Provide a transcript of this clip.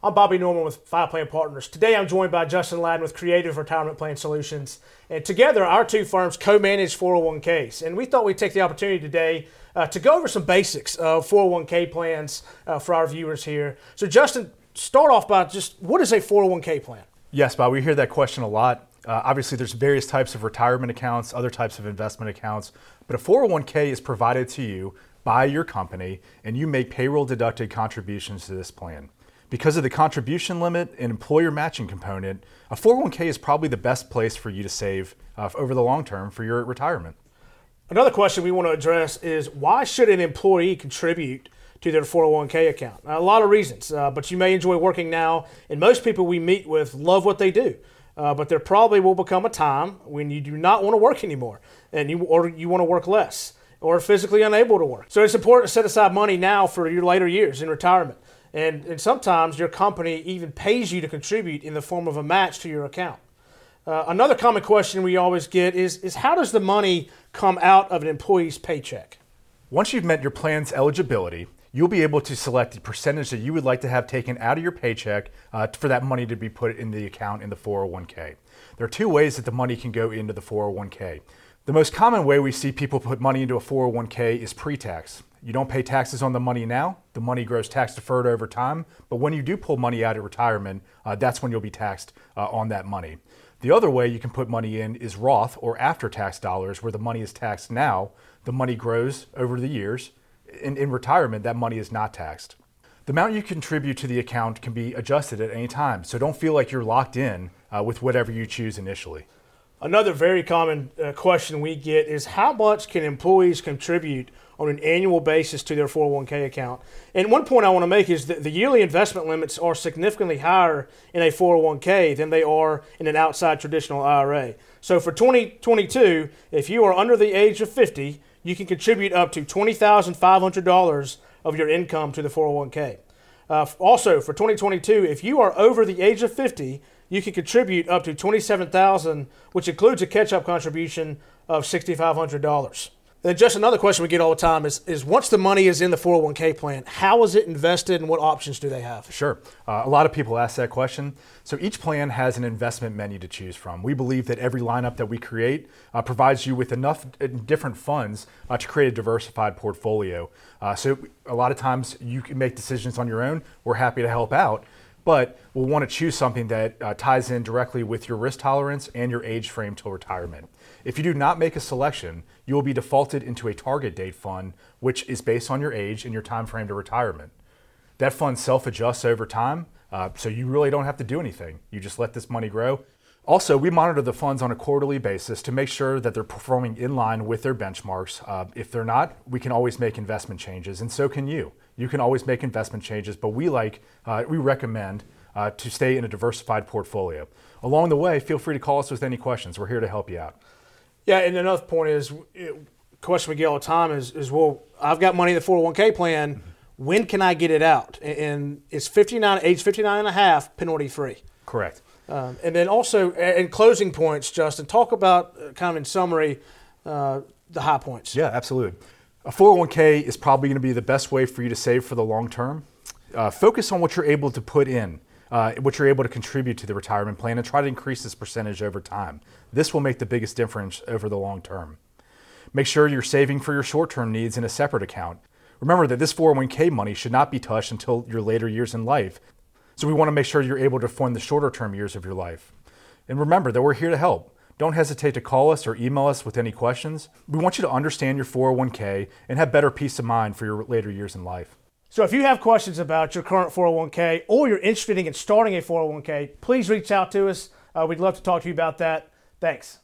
I'm Bobby Norman with Fi Plan Partners. Today I'm joined by Justin Ladden with Kreativ Retirement Plan Solutions. And together, our two firms co manage 401ks. And we thought we'd take the opportunity today uh, to go over some basics of 401k plans uh, for our viewers here. So, Justin, start off by just what is a 401k plan? Yes, Bob, we hear that question a lot. Uh, obviously, there's various types of retirement accounts, other types of investment accounts, but a 401k is provided to you by your company, and you make payroll deducted contributions to this plan. Because of the contribution limit and employer matching component, a 401k is probably the best place for you to save uh, over the long term for your retirement. Another question we want to address is why should an employee contribute to their 401k account? a lot of reasons, uh, but you may enjoy working now, and most people we meet with love what they do. Uh, but there probably will become a time when you do not want to work anymore, and you or you want to work less, or physically unable to work. So it's important to set aside money now for your later years in retirement. And, and sometimes your company even pays you to contribute in the form of a match to your account. Uh, another common question we always get is, is how does the money come out of an employee's paycheck? Once you've met your plan's eligibility, you'll be able to select the percentage that you would like to have taken out of your paycheck uh, for that money to be put in the account in the 401k. There are two ways that the money can go into the 401k. The most common way we see people put money into a 401k is pre tax. You don't pay taxes on the money now. The money grows tax deferred over time. But when you do pull money out at retirement, uh, that's when you'll be taxed uh, on that money. The other way you can put money in is Roth or after tax dollars, where the money is taxed now. The money grows over the years. In, in retirement, that money is not taxed. The amount you contribute to the account can be adjusted at any time, so don't feel like you're locked in uh, with whatever you choose initially. Another very common uh, question we get is how much can employees contribute on an annual basis to their 401k account? And one point I want to make is that the yearly investment limits are significantly higher in a 401k than they are in an outside traditional IRA. So for 2022, if you are under the age of 50, you can contribute up to $20,500 of your income to the 401k. Uh, also, for 2022, if you are over the age of 50, you can contribute up to 27000 which includes a catch-up contribution of $6,500. Then just another question we get all the time is, is once the money is in the 401k plan, how is it invested and what options do they have? Sure. Uh, a lot of people ask that question. So each plan has an investment menu to choose from. We believe that every lineup that we create uh, provides you with enough uh, different funds uh, to create a diversified portfolio. Uh, so a lot of times you can make decisions on your own. We're happy to help out but we'll want to choose something that uh, ties in directly with your risk tolerance and your age frame till retirement. If you do not make a selection, you will be defaulted into a target date fund, which is based on your age and your time frame to retirement. That fund self adjusts over time, uh, so you really don't have to do anything. You just let this money grow. Also, we monitor the funds on a quarterly basis to make sure that they're performing in line with their benchmarks. Uh, if they're not, we can always make investment changes, and so can you you can always make investment changes, but we like, uh, we recommend uh, to stay in a diversified portfolio. Along the way, feel free to call us with any questions. We're here to help you out. Yeah, and another point is, it, question we get all the time is, is well, I've got money in the 401k plan. Mm-hmm. When can I get it out? And it's 59, age 59 and a half, penalty free. Correct. Um, and then also, in closing points, Justin, talk about uh, kind of in summary uh, the high points. Yeah, absolutely. A 401k is probably going to be the best way for you to save for the long term. Uh, focus on what you're able to put in, uh, what you're able to contribute to the retirement plan, and try to increase this percentage over time. This will make the biggest difference over the long term. Make sure you're saving for your short term needs in a separate account. Remember that this 401k money should not be touched until your later years in life. So we want to make sure you're able to fund the shorter term years of your life. And remember that we're here to help. Don't hesitate to call us or email us with any questions. We want you to understand your 401k and have better peace of mind for your later years in life. So if you have questions about your current 401k or you're interested in starting a 401k, please reach out to us. Uh, we'd love to talk to you about that. Thanks.